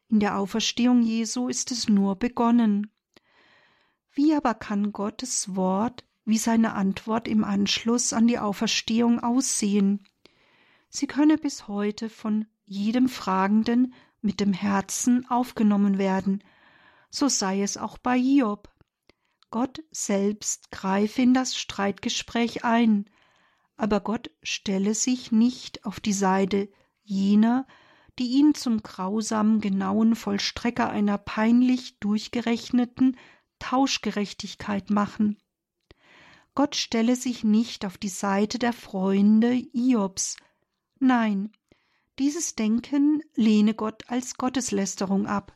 In der Auferstehung Jesu ist es nur begonnen. Wie aber kann Gottes Wort wie seine Antwort im Anschluss an die Auferstehung aussehen? Sie könne bis heute von jedem Fragenden mit dem Herzen aufgenommen werden, so sei es auch bei Hiob. Gott selbst greife in das Streitgespräch ein, aber Gott stelle sich nicht auf die Seite jener, die ihn zum grausamen, genauen Vollstrecker einer peinlich durchgerechneten Tauschgerechtigkeit machen. Gott stelle sich nicht auf die Seite der Freunde Iobs. Nein, dieses Denken lehne Gott als Gotteslästerung ab.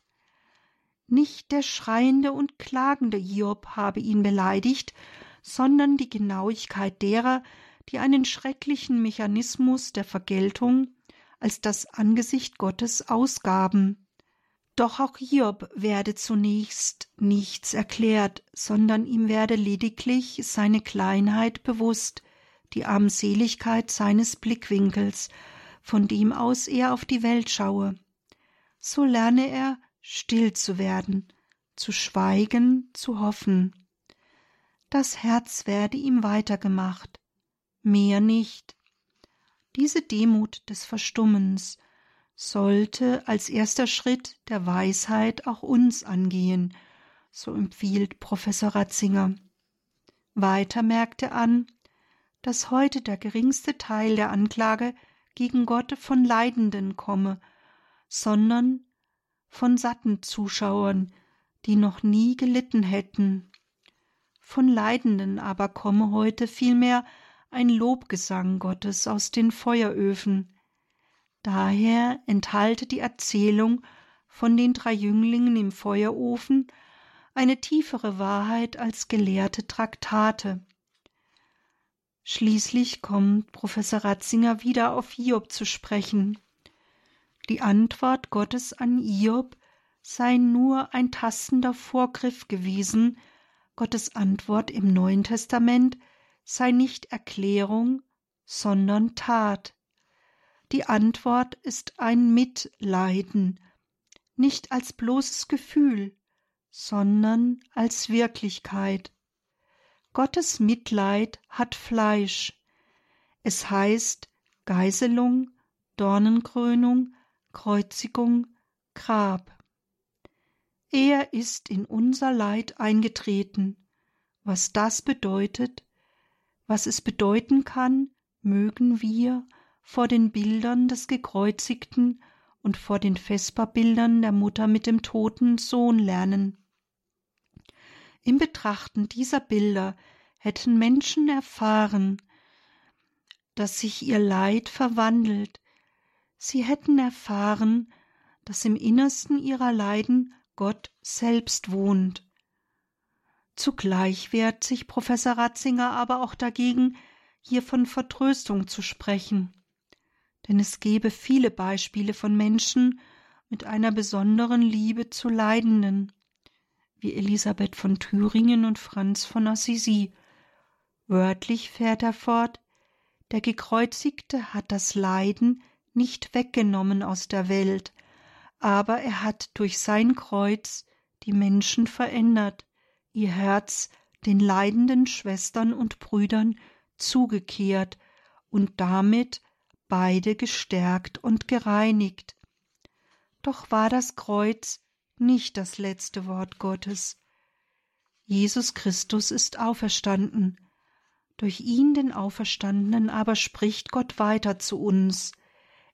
Nicht der schreiende und klagende Hiob habe ihn beleidigt, sondern die Genauigkeit derer, die einen schrecklichen Mechanismus der Vergeltung als das Angesicht Gottes ausgaben. Doch auch Hiob werde zunächst nichts erklärt, sondern ihm werde lediglich seine Kleinheit bewusst, die Armseligkeit seines Blickwinkels, von dem aus er auf die Welt schaue. So lerne er, still zu werden, zu schweigen, zu hoffen. Das Herz werde ihm weitergemacht, mehr nicht. Diese Demut des Verstummens sollte als erster Schritt der Weisheit auch uns angehen, so empfiehlt Professor Ratzinger. Weiter merkt er an, dass heute der geringste Teil der Anklage gegen Gott von Leidenden komme, sondern von satten Zuschauern, die noch nie gelitten hätten. Von Leidenden aber komme heute vielmehr ein Lobgesang Gottes aus den Feueröfen. Daher enthalte die Erzählung von den drei Jünglingen im Feuerofen eine tiefere Wahrheit als gelehrte Traktate. Schließlich kommt Professor Ratzinger wieder auf Hiob zu sprechen. Die Antwort Gottes an Hiob sei nur ein tastender Vorgriff gewesen, Gottes Antwort im Neuen Testament sei nicht Erklärung, sondern Tat. Die Antwort ist ein Mitleiden, nicht als bloßes Gefühl, sondern als Wirklichkeit. Gottes Mitleid hat Fleisch. Es heißt Geiselung, Dornenkrönung, Kreuzigung, Grab. Er ist in unser Leid eingetreten. Was das bedeutet, was es bedeuten kann, mögen wir vor den Bildern des Gekreuzigten und vor den Vesperbildern der Mutter mit dem toten Sohn lernen. Im Betrachten dieser Bilder hätten Menschen erfahren, dass sich ihr Leid verwandelt, sie hätten erfahren, dass im Innersten ihrer Leiden Gott selbst wohnt. Zugleich wehrt sich Professor Ratzinger aber auch dagegen, hier von Vertröstung zu sprechen. Denn es gebe viele Beispiele von Menschen mit einer besonderen Liebe zu Leidenden, wie Elisabeth von Thüringen und Franz von Assisi. Wörtlich fährt er fort, der Gekreuzigte hat das Leiden nicht weggenommen aus der Welt, aber er hat durch sein Kreuz die Menschen verändert, ihr Herz den leidenden Schwestern und Brüdern zugekehrt und damit beide gestärkt und gereinigt. Doch war das Kreuz nicht das letzte Wort Gottes. Jesus Christus ist auferstanden. Durch ihn, den Auferstandenen, aber spricht Gott weiter zu uns.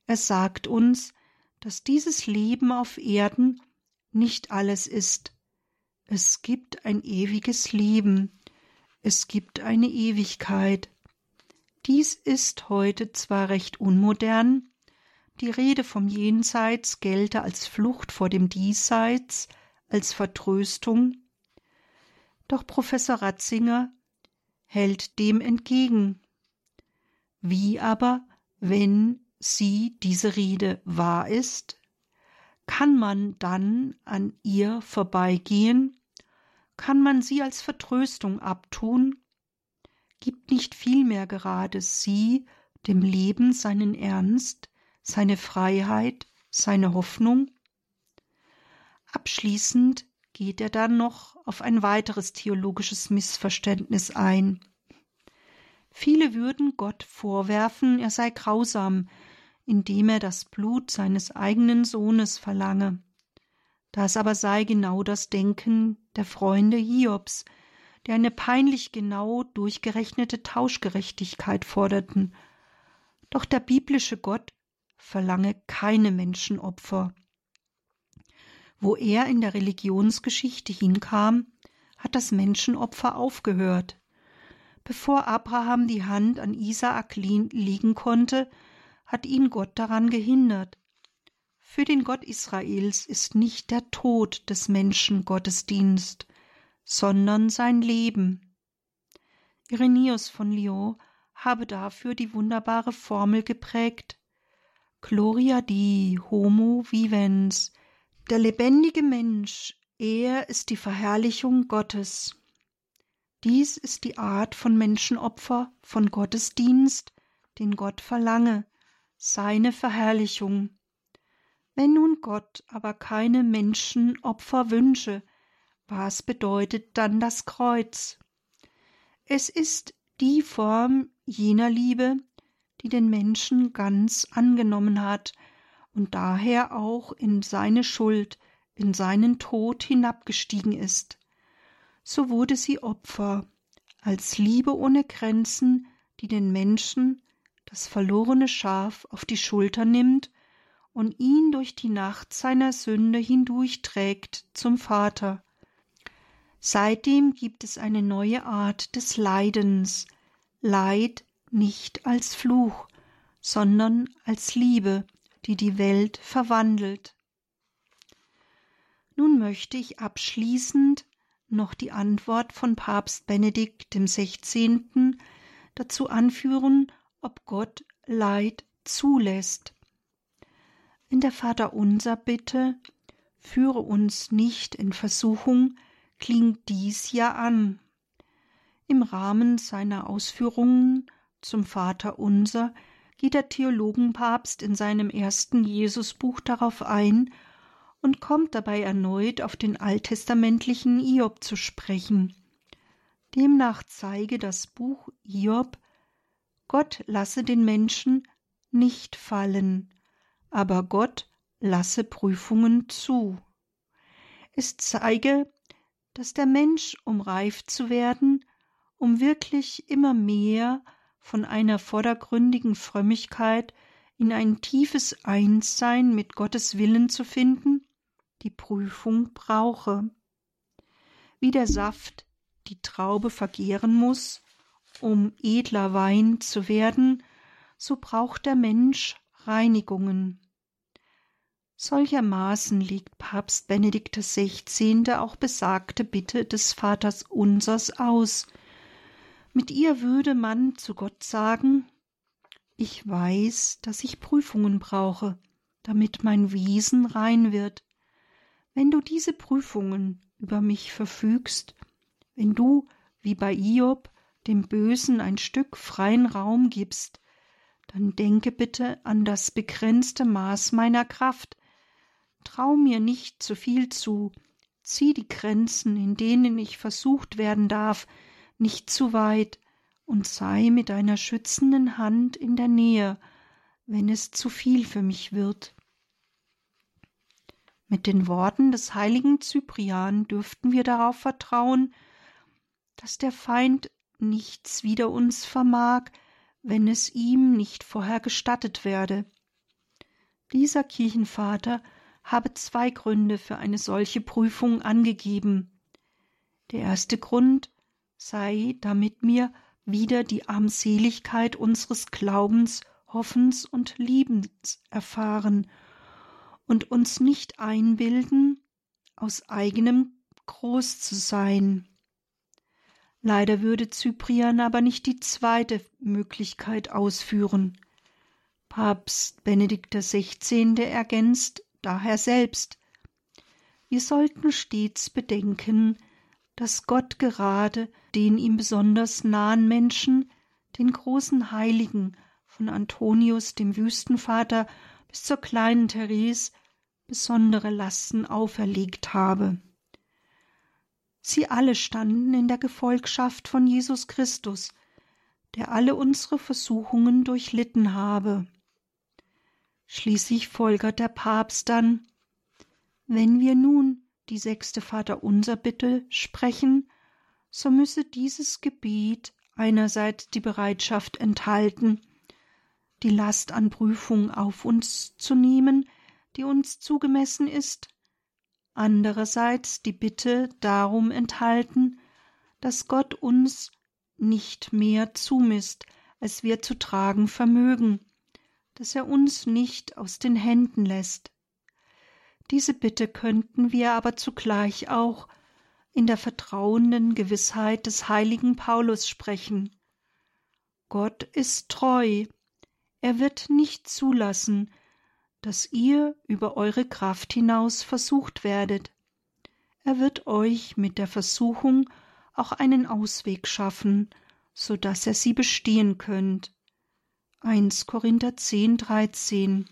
Er sagt uns, dass dieses Leben auf Erden nicht alles ist. Es gibt ein ewiges Leben, es gibt eine Ewigkeit. Dies ist heute zwar recht unmodern, die Rede vom Jenseits gelte als Flucht vor dem Diesseits, als Vertröstung, doch Professor Ratzinger hält dem entgegen. Wie aber, wenn sie diese Rede wahr ist, kann man dann an ihr vorbeigehen? Kann man sie als Vertröstung abtun? Gibt nicht vielmehr gerade sie dem Leben seinen Ernst, seine Freiheit, seine Hoffnung? Abschließend geht er dann noch auf ein weiteres theologisches Missverständnis ein. Viele würden Gott vorwerfen, er sei grausam, indem er das Blut seines eigenen Sohnes verlange. Das aber sei genau das Denken der Freunde Hiobs, die eine peinlich genau durchgerechnete Tauschgerechtigkeit forderten. Doch der biblische Gott verlange keine Menschenopfer. Wo er in der Religionsgeschichte hinkam, hat das Menschenopfer aufgehört. Bevor Abraham die Hand an Isaak legen konnte, hat ihn Gott daran gehindert. Für den Gott Israels ist nicht der Tod des Menschen Gottesdienst, sondern sein Leben. Irenäus von Lyon habe dafür die wunderbare Formel geprägt Gloria di homo vivens, der lebendige Mensch, er ist die Verherrlichung Gottes. Dies ist die Art von Menschenopfer, von Gottesdienst, den Gott verlange, seine Verherrlichung. Wenn nun Gott aber keine Menschenopfer wünsche, was bedeutet dann das Kreuz? Es ist die Form jener Liebe, die den Menschen ganz angenommen hat und daher auch in seine Schuld, in seinen Tod hinabgestiegen ist. So wurde sie Opfer, als Liebe ohne Grenzen, die den Menschen das verlorene Schaf auf die Schulter nimmt und ihn durch die Nacht seiner Sünde hindurchträgt zum Vater. Seitdem gibt es eine neue Art des Leidens, Leid nicht als Fluch, sondern als Liebe, die die Welt verwandelt. Nun möchte ich abschließend noch die Antwort von Papst Benedikt XVI. dazu anführen, ob Gott Leid zulässt. In der Vaterunser Bitte Führe uns nicht in Versuchung klingt dies ja an. Im Rahmen seiner Ausführungen zum Vaterunser geht der Theologenpapst in seinem ersten Jesusbuch darauf ein und kommt dabei erneut auf den alttestamentlichen Hiob zu sprechen. Demnach zeige das Buch Hiob Gott lasse den Menschen nicht fallen, aber Gott lasse Prüfungen zu. Es zeige, dass der Mensch, um reif zu werden, um wirklich immer mehr von einer vordergründigen Frömmigkeit in ein tiefes Einssein mit Gottes Willen zu finden, die Prüfung brauche. Wie der Saft die Traube vergehren muss, um edler Wein zu werden, so braucht der Mensch Reinigungen. Solchermaßen legt Papst Benedikt XVI. auch besagte Bitte des Vaters Unsers aus. Mit ihr würde man zu Gott sagen, ich weiß, dass ich Prüfungen brauche, damit mein Wesen rein wird. Wenn du diese Prüfungen über mich verfügst, wenn du, wie bei Iob, dem Bösen ein Stück freien Raum gibst, dann denke bitte an das begrenzte Maß meiner Kraft. Trau mir nicht zu viel zu, zieh die Grenzen, in denen ich versucht werden darf, nicht zu weit und sei mit deiner schützenden Hand in der Nähe, wenn es zu viel für mich wird. Mit den Worten des heiligen Cyprian dürften wir darauf vertrauen, dass der Feind nichts wider uns vermag, wenn es ihm nicht vorher gestattet werde. Dieser Kirchenvater habe zwei Gründe für eine solche Prüfung angegeben. Der erste Grund sei, damit mir wieder die Armseligkeit unseres Glaubens, Hoffens und Liebens erfahren und uns nicht einbilden, aus eigenem groß zu sein. Leider würde Cyprian aber nicht die zweite Möglichkeit ausführen. Papst Benedikt XVI. ergänzt daher selbst. Wir sollten stets bedenken, dass Gott gerade den ihm besonders nahen Menschen, den großen Heiligen, von Antonius dem Wüstenvater bis zur kleinen Therese, besondere Lasten auferlegt habe. Sie alle standen in der Gefolgschaft von Jesus Christus, der alle unsere Versuchungen durchlitten habe. Schließlich folgert der Papst dann Wenn wir nun die sechste Vaterunser Bitte sprechen, so müsse dieses Gebet einerseits die Bereitschaft enthalten, die Last an Prüfung auf uns zu nehmen, die uns zugemessen ist, andererseits die Bitte darum enthalten, dass Gott uns nicht mehr zumisst, als wir zu tragen vermögen, dass er uns nicht aus den Händen lässt. Diese Bitte könnten wir aber zugleich auch in der vertrauenden Gewissheit des heiligen Paulus sprechen. Gott ist treu, er wird nicht zulassen, dass ihr über eure Kraft hinaus versucht werdet. Er wird euch mit der Versuchung auch einen Ausweg schaffen, so dass er sie bestehen könnt. 1 Korinther 10, 13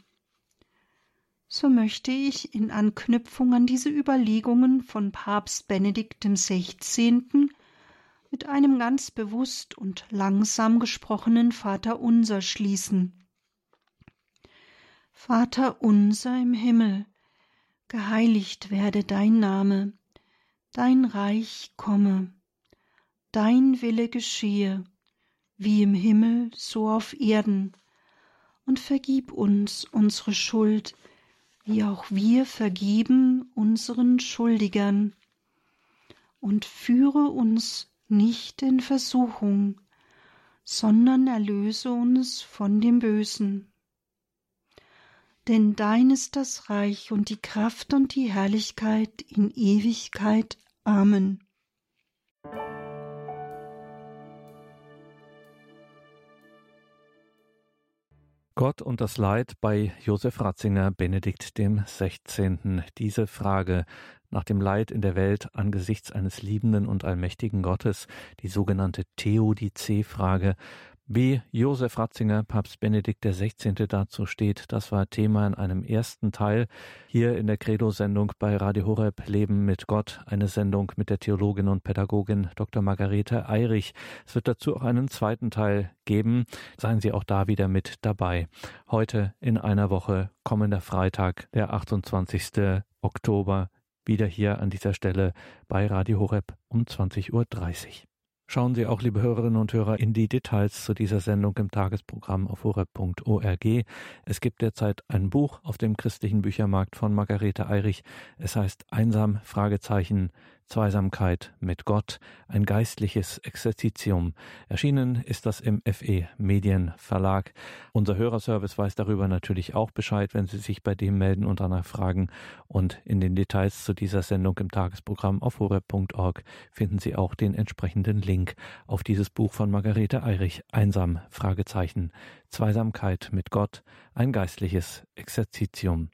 so möchte ich in Anknüpfung an diese Überlegungen von Papst Benedikt XVI. mit einem ganz bewusst und langsam gesprochenen Vaterunser schließen. Vater unser im Himmel, geheiligt werde dein Name, dein Reich komme, dein Wille geschehe, wie im Himmel so auf Erden, und vergib uns unsere Schuld, wie auch wir vergeben unseren Schuldigern. Und führe uns nicht in Versuchung, sondern erlöse uns von dem Bösen. Denn dein ist das Reich und die Kraft und die Herrlichkeit in Ewigkeit. Amen. Gott und das Leid bei Josef Ratzinger, Benedikt dem 16. Diese Frage nach dem Leid in der Welt angesichts eines liebenden und allmächtigen Gottes, die sogenannte Theodizee-Frage, wie Josef Ratzinger, Papst Benedikt XVI. dazu steht, das war Thema in einem ersten Teil hier in der Credo-Sendung bei Radio Horeb Leben mit Gott, eine Sendung mit der Theologin und Pädagogin Dr. Margarete Eirich. Es wird dazu auch einen zweiten Teil geben. Seien Sie auch da wieder mit dabei. Heute in einer Woche, kommender Freitag, der 28. Oktober, wieder hier an dieser Stelle bei Radio Horeb um 20.30 Uhr. Schauen Sie auch, liebe Hörerinnen und Hörer, in die Details zu dieser Sendung im Tagesprogramm auf horeb.org. Es gibt derzeit ein Buch auf dem christlichen Büchermarkt von Margarete Eirich. Es heißt Einsam, Fragezeichen, Zweisamkeit mit Gott, ein geistliches Exerzitium. Erschienen ist das im FE Medien Verlag. Unser Hörerservice weiß darüber natürlich auch Bescheid, wenn Sie sich bei dem melden und danach fragen. Und in den Details zu dieser Sendung im Tagesprogramm auf horeb.org finden Sie auch den entsprechenden Link auf dieses Buch von Margarete Eirich, Einsam, Fragezeichen, Zweisamkeit mit Gott, ein geistliches Exerzitium.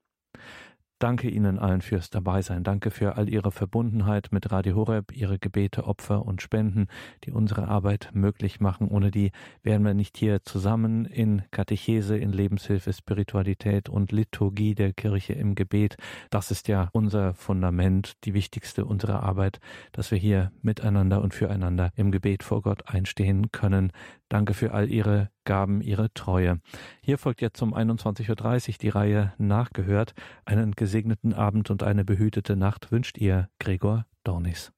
Danke Ihnen allen fürs Dabeisein. Danke für all Ihre Verbundenheit mit Radio Horeb, Ihre Gebete, Opfer und Spenden, die unsere Arbeit möglich machen. Ohne die wären wir nicht hier zusammen in Katechese, in Lebenshilfe, Spiritualität und Liturgie der Kirche im Gebet. Das ist ja unser Fundament, die wichtigste unserer Arbeit, dass wir hier miteinander und füreinander im Gebet vor Gott einstehen können. Danke für all Ihre Gaben, Ihre Treue. Hier folgt jetzt um 21.30 Uhr die Reihe Nachgehört. Einen gesegneten Abend und eine behütete Nacht wünscht ihr Gregor Dornis.